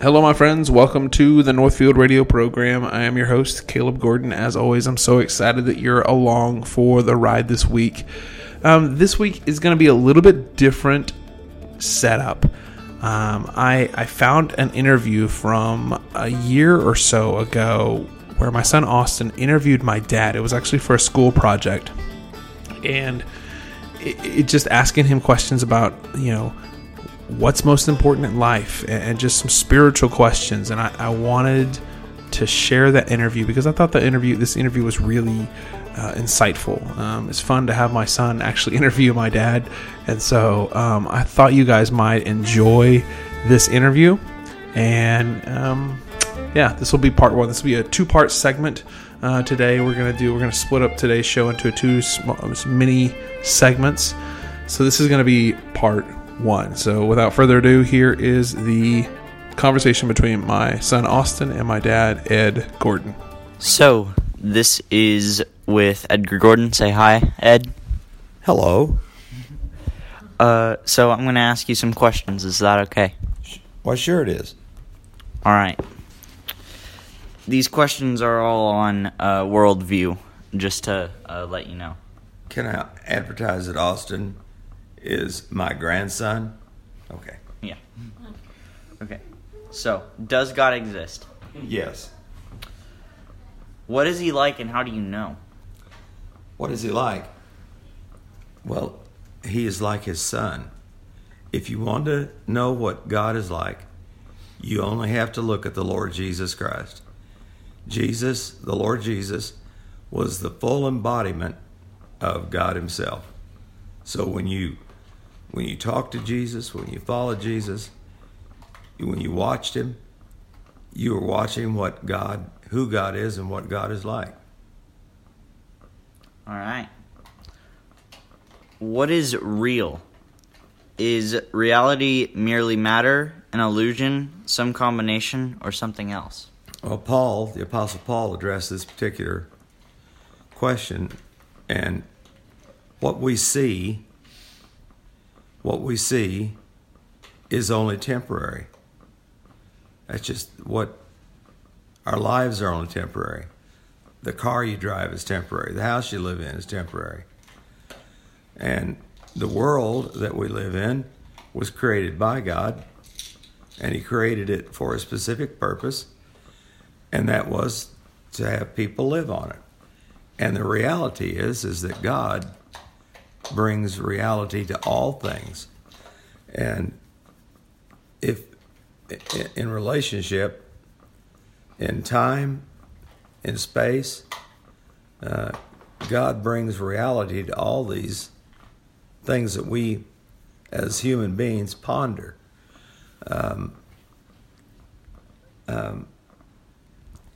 Hello, my friends. Welcome to the Northfield Radio program. I am your host, Caleb Gordon. As always, I'm so excited that you're along for the ride this week. Um, this week is going to be a little bit different setup. Um, I, I found an interview from a year or so ago where my son Austin interviewed my dad. It was actually for a school project. And it, it just asking him questions about, you know, what's most important in life and, just some spiritual questions. And I, I, wanted to share that interview because I thought the interview, this interview was really uh, insightful. Um, it's fun to have my son actually interview my dad. And so um, I thought you guys might enjoy this interview. And um, yeah, this will be part one. This will be a two part segment. Uh, today we're gonna do we're gonna split up today's show into two small, mini segments. So this is gonna be part one. So without further ado, here is the conversation between my son Austin and my dad Ed Gordon. So this is with Edgar Gordon. Say hi, Ed. Hello. Uh, so I'm going to ask you some questions. Is that okay? Why, sure it is. All right. These questions are all on uh, worldview, just to uh, let you know. Can I advertise it, Austin is my grandson? Okay. Yeah. Okay. So, does God exist? Yes. What is he like and how do you know? What is he like? Well, he is like his son. If you want to know what God is like, you only have to look at the Lord Jesus Christ. Jesus, the Lord Jesus, was the full embodiment of God himself. So when you when you talk to Jesus, when you follow Jesus, when you watched him, you were watching what God who God is and what God is like. All right. What is real? Is reality merely matter, an illusion, some combination, or something else? Well, Paul, the Apostle Paul, addressed this particular question, and what we see, what we see, is only temporary. That's just what our lives are only temporary. The car you drive is temporary. The house you live in is temporary. And the world that we live in was created by God, and He created it for a specific purpose, and that was to have people live on it. And the reality is, is that God brings reality to all things. And if in relationship, in time, in space. Uh, God brings reality to all these things that we, as human beings, ponder. Um, um,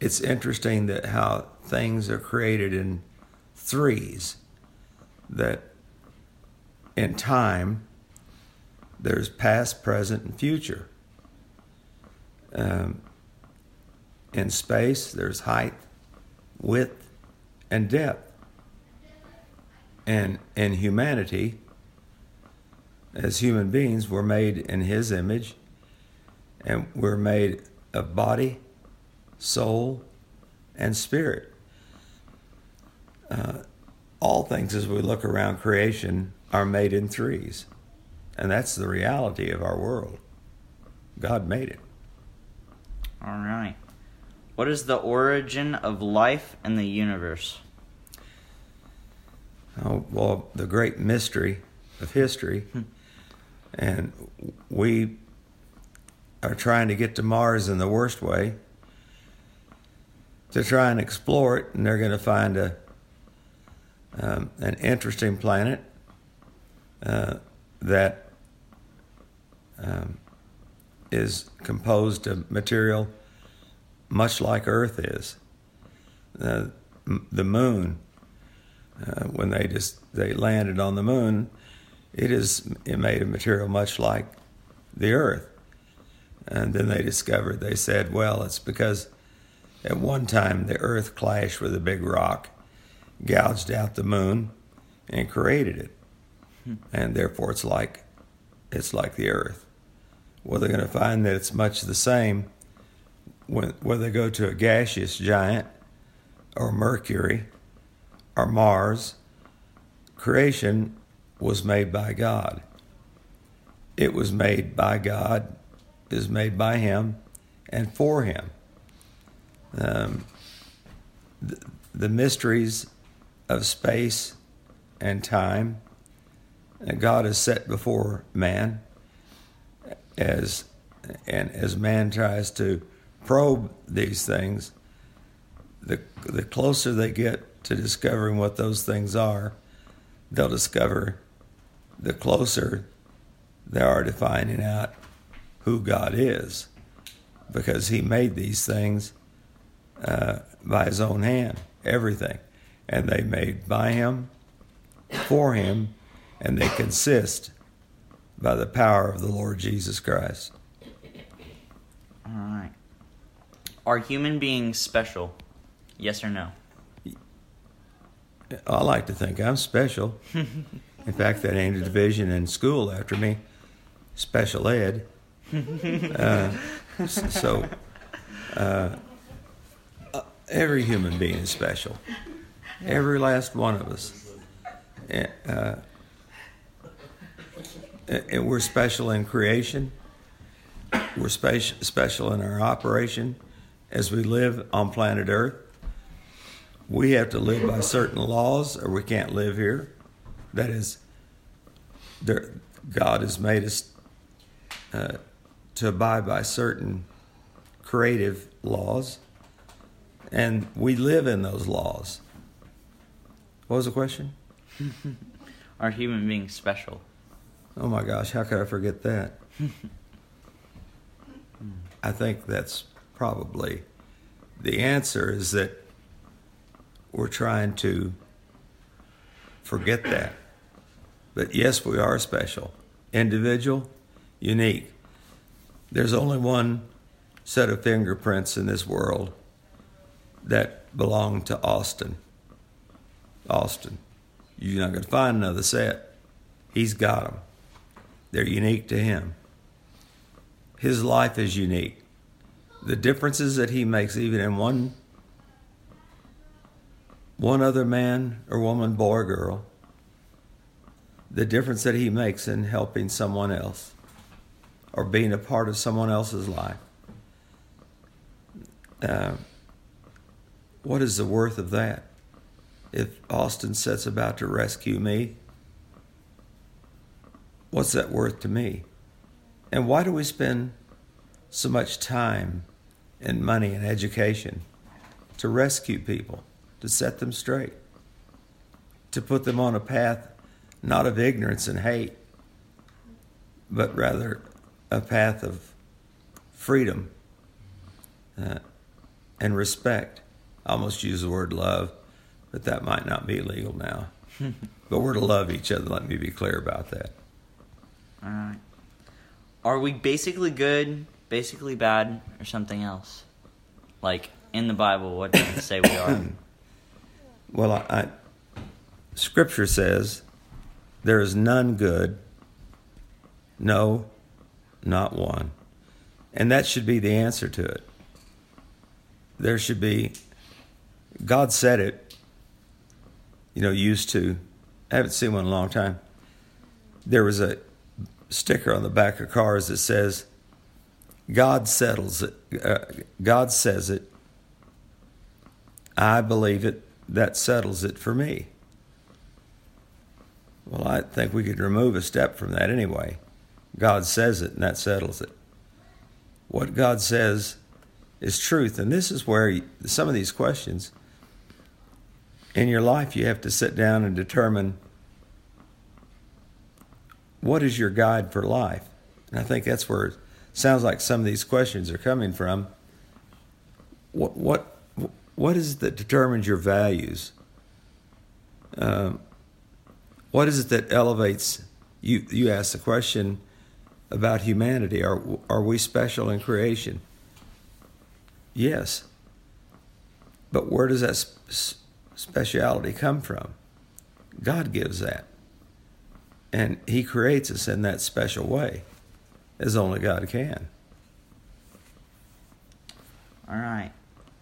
it's interesting that how things are created in threes, that in time, there's past, present, and future. Um, in space, there's height, width, and depth. And in humanity, as human beings, we're made in His image, and we're made of body, soul, and spirit. Uh, all things, as we look around creation, are made in threes. And that's the reality of our world. God made it. All right. What is the origin of life and the universe? Oh, well, the great mystery of history. Hmm. and we are trying to get to Mars in the worst way to try and explore it, and they're going to find a um, an interesting planet uh, that um, is composed of material much like Earth is. Uh, the moon, uh, when they just they landed on the moon, it is it made of material much like the Earth. And then they discovered they said, well, it's because at one time the Earth clashed with a big rock, gouged out the moon, and created it, hmm. and therefore it's like it's like the Earth well, they're going to find that it's much the same when, whether they go to a gaseous giant or Mercury or Mars. Creation was made by God. It was made by God, is made by Him, and for Him. Um, the, the mysteries of space and time that God has set before man as and as man tries to probe these things the the closer they get to discovering what those things are they'll discover the closer they are to finding out who God is because he made these things uh, by his own hand everything. And they made by him for him and they consist by the power of the Lord Jesus Christ. All right. Are human beings special? Yes or no? I like to think I'm special. in fact, they named a division in school after me, special ed. Uh, so, uh, uh, every human being is special. Every last one of us. Uh, and we're special in creation. We're special special in our operation as we live on planet Earth. We have to live by certain laws, or we can't live here. That is, there, God has made us uh, to abide by certain creative laws, and we live in those laws. What was the question? Are human beings special? Oh my gosh, how could I forget that? I think that's probably the answer is that we're trying to forget that. But yes, we are special, individual, unique. There's only one set of fingerprints in this world that belong to Austin. Austin. You're not going to find another set. He's got them. They're unique to him. His life is unique. The differences that he makes, even in one one other man or woman, boy or girl, the difference that he makes in helping someone else or being a part of someone else's life. Uh, what is the worth of that? If Austin sets about to rescue me, what's that worth to me? And why do we spend so much time and money and education to rescue people, to set them straight, to put them on a path not of ignorance and hate, but rather a path of freedom uh, and respect. I almost use the word love, but that might not be legal now. but we're to love each other. Let me be clear about that. All right. Are we basically good, basically bad, or something else? Like in the Bible, what does it say we are? well, I, I, Scripture says there is none good, no, not one. And that should be the answer to it. There should be, God said it, you know, used to, I haven't seen one in a long time. There was a sticker on the back of cars that says, God settles it. Uh, God says it. I believe it. That settles it for me. Well, I think we could remove a step from that anyway. God says it, and that settles it. What God says is truth. And this is where you, some of these questions in your life you have to sit down and determine what is your guide for life? And I think that's where it sounds like some of these questions are coming from. What what what is it that determines your values? Um, what is it that elevates you? You ask the question about humanity. Are are we special in creation? Yes. But where does that sp- speciality come from? God gives that and he creates us in that special way as only God can. All right.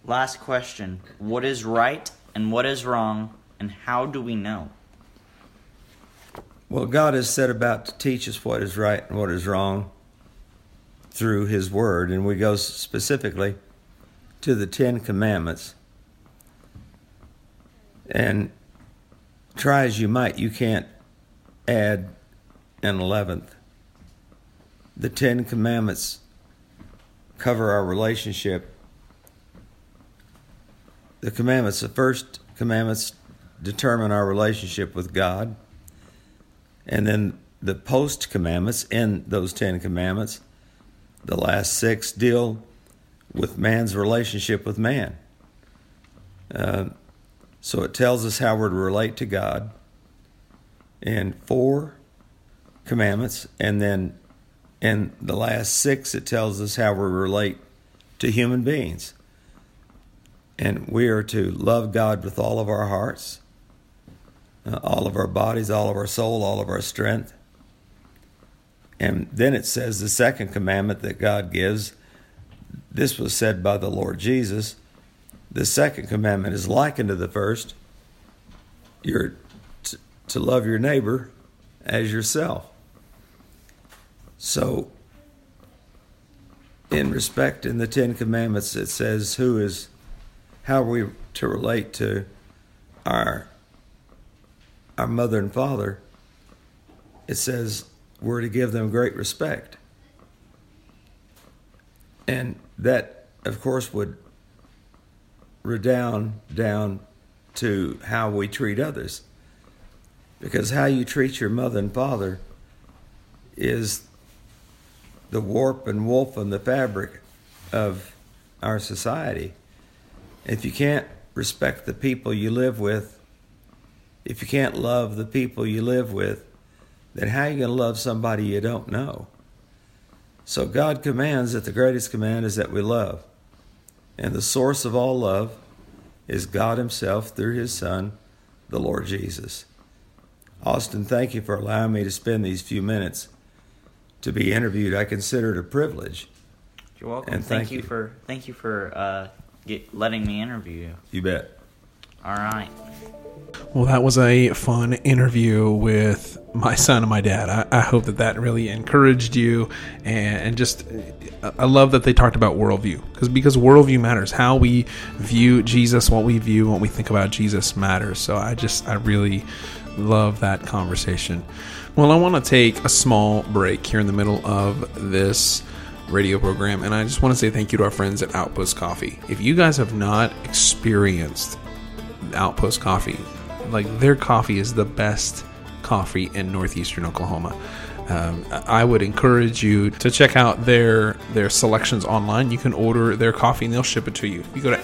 Last question. What is right and what is wrong, and how do we know? Well, God has set about to teach us what is right and what is wrong through His Word, and we go specifically to the Ten Commandments. And try as you might, you can't add an eleventh. The Ten Commandments cover our relationship. The commandments, the first commandments determine our relationship with God. And then the post commandments in those Ten Commandments, the last six deal with man's relationship with man. Uh, so it tells us how we're to relate to God in four commandments, and then in the last six, it tells us how we relate to human beings. And we are to love God with all of our hearts, uh, all of our bodies, all of our soul, all of our strength. And then it says the second commandment that God gives. This was said by the Lord Jesus. The second commandment is likened to the first. You're to love your neighbor as yourself. So, in respect in the Ten Commandments, it says who is, how we to relate to our our mother and father. It says we're to give them great respect, and that, of course, would redound down to how we treat others, because how you treat your mother and father is the warp and woof and the fabric of our society. If you can't respect the people you live with, if you can't love the people you live with, then how are you going to love somebody you don't know? So God commands that the greatest command is that we love. And the source of all love is God Himself through His Son, the Lord Jesus. Austin, thank you for allowing me to spend these few minutes to be interviewed. I consider it a privilege. You're welcome. And thank, thank you you. for thank you for uh, get, letting me interview you. You bet. All right. Well, that was a fun interview with my son and my dad. I, I hope that that really encouraged you, and, and just I love that they talked about worldview because because worldview matters. How we view Jesus, what we view, what we think about Jesus matters. So I just I really love that conversation. Well, I want to take a small break here in the middle of this radio program, and I just want to say thank you to our friends at Outpost Coffee. If you guys have not experienced Outpost Coffee. Like their coffee is the best coffee in northeastern Oklahoma. Um, I would encourage you to check out their their selections online. You can order their coffee and they'll ship it to you. You go to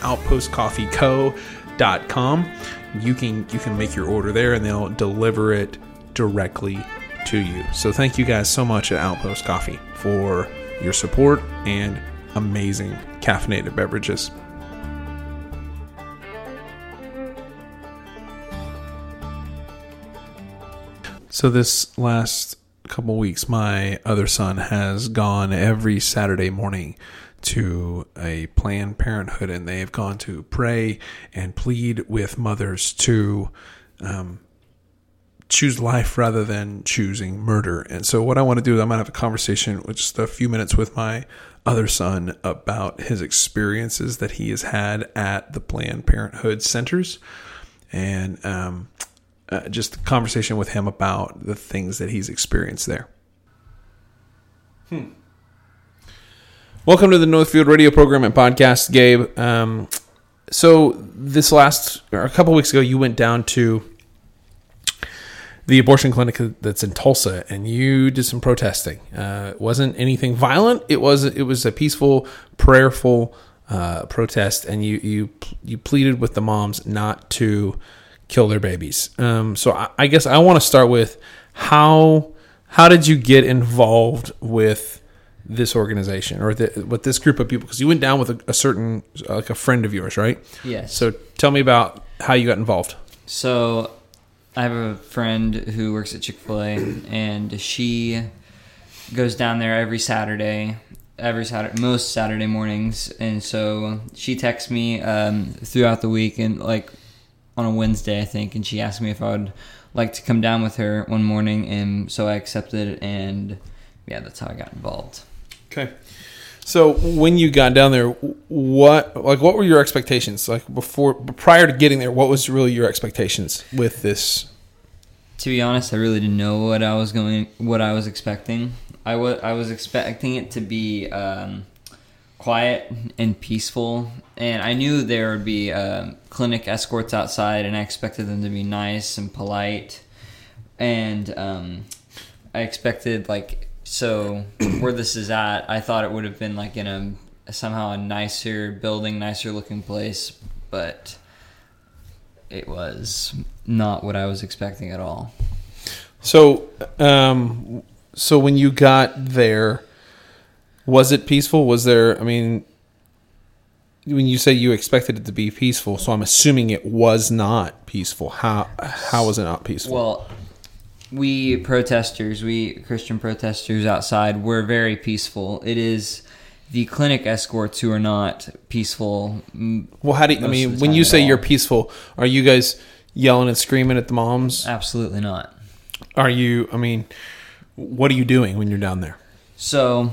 outpostcoffeeco.com. You can you can make your order there and they'll deliver it directly to you. So thank you guys so much at Outpost Coffee for your support and amazing caffeinated beverages. So this last couple weeks, my other son has gone every Saturday morning to a Planned Parenthood, and they have gone to pray and plead with mothers to um, choose life rather than choosing murder. And so, what I want to do is I'm going to have a conversation with just a few minutes with my other son about his experiences that he has had at the Planned Parenthood centers, and um, uh, just a conversation with him about the things that he's experienced there. Hmm. Welcome to the Northfield Radio program and podcast, Gabe. Um, so this last or a couple weeks ago, you went down to the abortion clinic that's in Tulsa, and you did some protesting. Uh, it wasn't anything violent. It was it was a peaceful, prayerful uh, protest, and you you you pleaded with the moms not to kill their babies. Um, so I, I guess I want to start with how how did you get involved with this organization or the, with this group of people? Because you went down with a, a certain like a friend of yours, right? Yes. So tell me about how you got involved. So, I have a friend who works at Chick Fil A, and she goes down there every Saturday, every Saturday, most Saturday mornings, and so she texts me um, throughout the week and like on a Wednesday, I think, and she asked me if I would like to come down with her one morning, and so I accepted, and yeah, that's how I got involved. Okay. So when you got down there, what like what were your expectations? Like before, prior to getting there, what was really your expectations with this? To be honest, I really didn't know what I was going, what I was expecting. I was I was expecting it to be um, quiet and peaceful, and I knew there would be um, clinic escorts outside, and I expected them to be nice and polite, and um, I expected like so where this is at. I thought it would have been like in a somehow a nicer building, nicer looking place, but it was not what I was expecting at all. So, um, so when you got there, was it peaceful? Was there? I mean, when you say you expected it to be peaceful, so I'm assuming it was not peaceful. How how was it not peaceful? Well, we protesters, we Christian protesters outside, we're very peaceful. It is the clinic escorts who are not peaceful. well, how do you, I mean when you say all. you're peaceful? Are you guys yelling and screaming at the moms? Absolutely not. Are you? I mean, what are you doing when you're down there? So,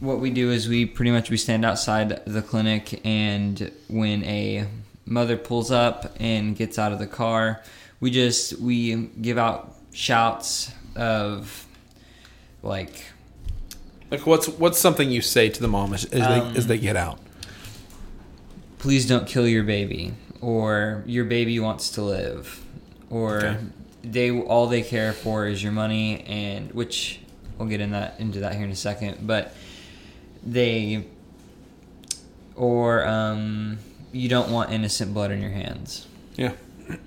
what we do is we pretty much we stand outside the clinic, and when a mother pulls up and gets out of the car, we just we give out shouts of like Like, what's what's something you say to the mom as, as Um, they as they get out? please don't kill your baby or your baby wants to live or Okay. they all they care for is your money and which we'll get in that into that here in a second but they or um, you don't want innocent blood on your hands Yeah.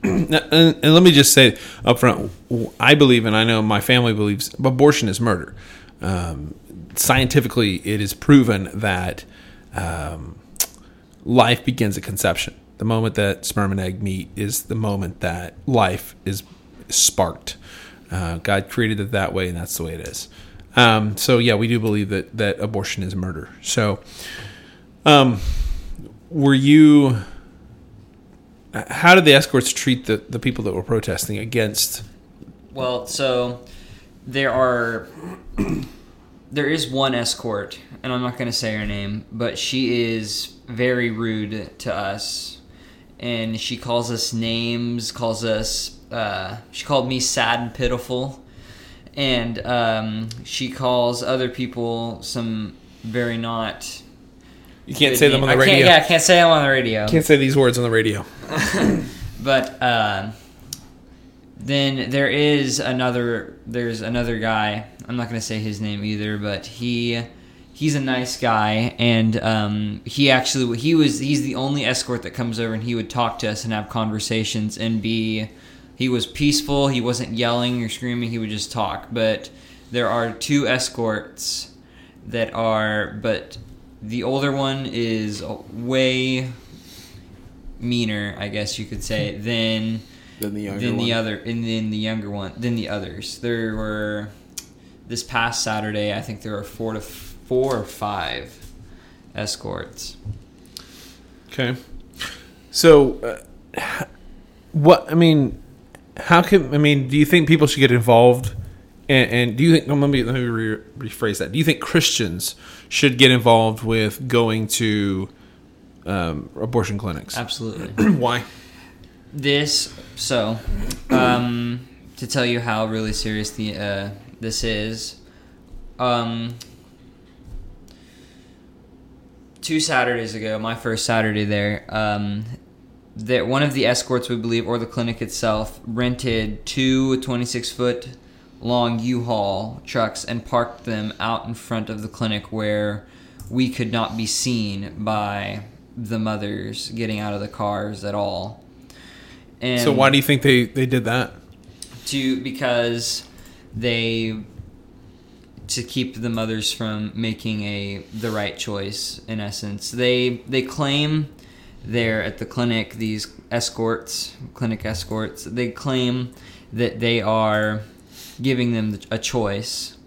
And, and let me just say up front, I believe, and I know my family believes, abortion is murder. Um, scientifically, it is proven that um, life begins at conception. The moment that sperm and egg meet is the moment that life is sparked. Uh, God created it that way, and that's the way it is. Um, so, yeah, we do believe that that abortion is murder. So, um, were you? How did the escorts treat the, the people that were protesting against? Well, so there are there is one escort, and I'm not going to say her name, but she is very rude to us, and she calls us names, calls us. Uh, she called me sad and pitiful, and um, she calls other people some very not. You can't say them on the I can't- radio. yeah, I can't say them on the radio. Can't say these words on the radio. But uh, then there is another. There's another guy. I'm not gonna say his name either, but he he's a nice guy, and um, he actually he was he's the only escort that comes over, and he would talk to us and have conversations and be. He was peaceful. He wasn't yelling or screaming. He would just talk. But there are two escorts that are, but the older one is way meaner, I guess you could say, than Than the younger than the one. other and then the younger one than the others. There were this past Saturday, I think there were four to f- four or five escorts. Okay. So, uh, what I mean, how can I mean? Do you think people should get involved? And, and do you think? Let me let me re- rephrase that. Do you think Christians should get involved with going to um, abortion clinics? Absolutely. Why? this so um, to tell you how really serious the uh, this is. Um, two Saturdays ago, my first Saturday there, um, that one of the escorts, we believe, or the clinic itself, rented two 26 foot long U-Haul trucks and parked them out in front of the clinic where we could not be seen by the mothers getting out of the cars at all. And So why do you think they they did that? to because they to keep the mothers from making a the right choice in essence they they claim they're at the clinic these escorts clinic escorts they claim that they are giving them a choice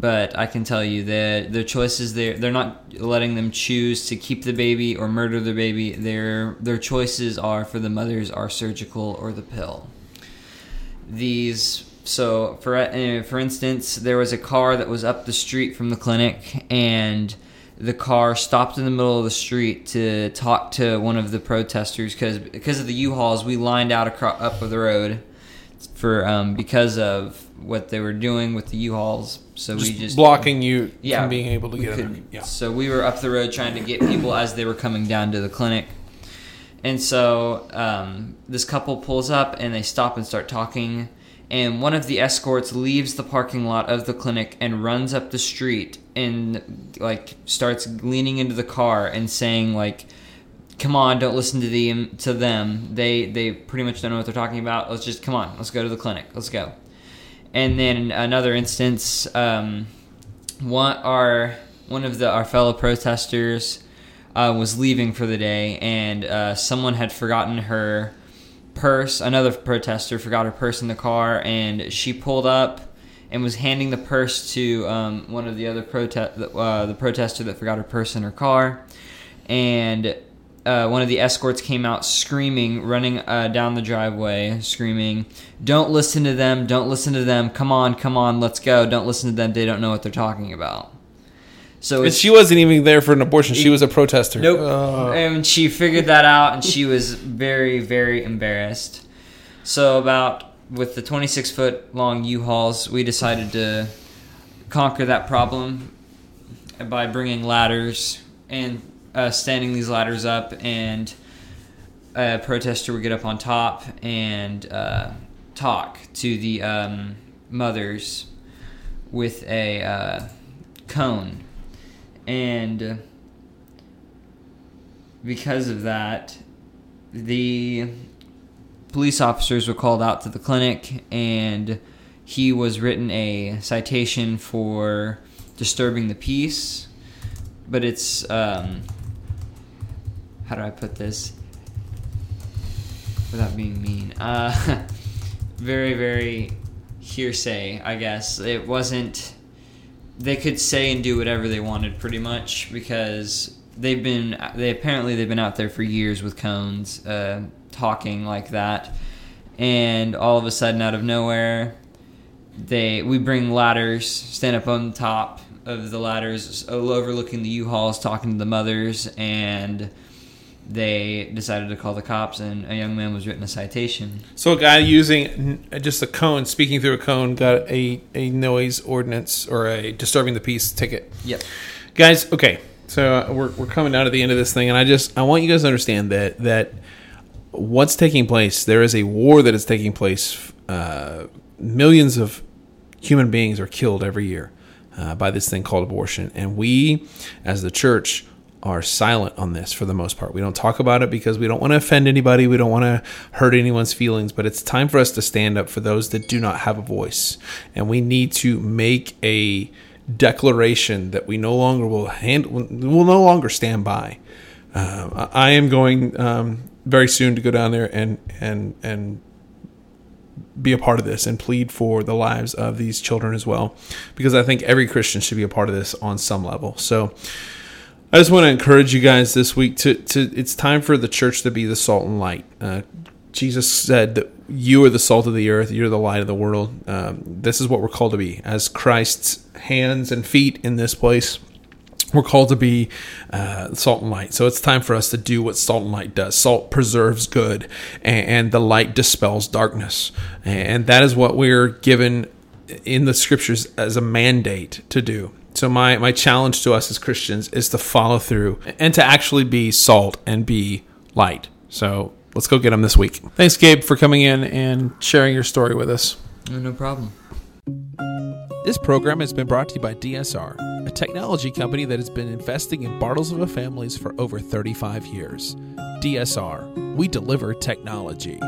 but I can tell you that their choices they're they're not letting them choose to keep the baby or murder the baby. Their their choices are for the mothers are surgical or the pill. These so for uh, for instance, there was a car that was up the street from the clinic and the car stopped in the middle of the street to talk to one of the protesters because because of the U-Hauls we lined out across, up of the road for um, because of what they were doing with the U-Hauls. So Just we just blocking you yeah, from being able to get in. could- there. Yeah. So we were up the road trying to get people as they were coming down to the clinic. And so um, this couple pulls up and they stop and start talking. And one of the escorts leaves the parking lot of the clinic and runs up the street and like starts leaning into the car and saying like, "Come on, don't listen to them. To them, they they pretty much don't know what they're talking about. Let's just come on. Let's go to the clinic. Let's go." And then another instance, um, one our one of the our fellow protesters uh, was leaving for the day, and uh, someone had forgotten her purse. Another protester forgot her purse in the car, and she pulled up and was handing the purse to um, one of the other protest uh, the protester that forgot her purse in her car, and. Uh, one of the escorts came out screaming, running uh, down the driveway, screaming, "Don't listen to them! Don't listen to them! Come on, come on, let's go! Don't listen to them! They don't know what they're talking about." So And she wasn't even there for an abortion. She was a protester. Nope. Uh, and she figured that out, and she was very, very embarrassed. So, about with the 26 foot long U-Hauls, we decided to conquer that problem by bringing ladders and uh, standing these ladders up, and a protester would get up on top and uh, talk to the um, mothers with a uh, cone. And because of that, the police officers were called out to the clinic and he was written a citation for disturbing the peace. But it's, um, how do I put this without being mean? Uh, very, very hearsay, I guess. It wasn't they could say and do whatever they wanted pretty much because they've been they apparently they've been out there for years with cones uh, talking like that and all of a sudden out of nowhere they we bring ladders stand up on the top of the ladders overlooking the u-hauls talking to the mothers and they decided to call the cops and a young man was written a citation So a guy using just a cone, speaking through a cone, got a, a noise ordinance or a disturbing the peace ticket. yep Guys, okay, so uh, we're, we're coming down to the end of this thing, and I just I want you guys to understand that that what's taking place. There is a war that is taking place. Uh, millions of human beings are killed every year uh, by this thing called abortion, and we, as the church, are silent on this for the most part. We don't talk about it because we don't want to offend anybody. We don't want to hurt anyone's feelings. But it's time for us to stand up for those that do not have a voice, and we need to make a declaration that we no longer will hand will no longer stand by. Uh, I I am going um, very soon to go down there and and and be a part of this and plead for the lives of these children as well, because I think every Christian should be a part of this on some level. So. I just want to encourage you guys this week to, to it's time for the church to be the salt and light. Uh, Jesus said that you are the salt of the earth, you're the light of the world. Um, this is what we're called to be as Christ's hands and feet in this place. We're called to be uh, salt and light. So it's time for us to do what salt and light does. Salt preserves good, and, and the light dispels darkness. And that is what we're given in the scriptures as a mandate to do. So my my challenge to us as Christians is to follow through and to actually be salt and be light. So let's go get them this week. Thanks, Gabe, for coming in and sharing your story with us. no, no problem This program has been brought to you by DSR, a technology company that has been investing in Bartlesville families for over 35 years. DSR, we deliver technology.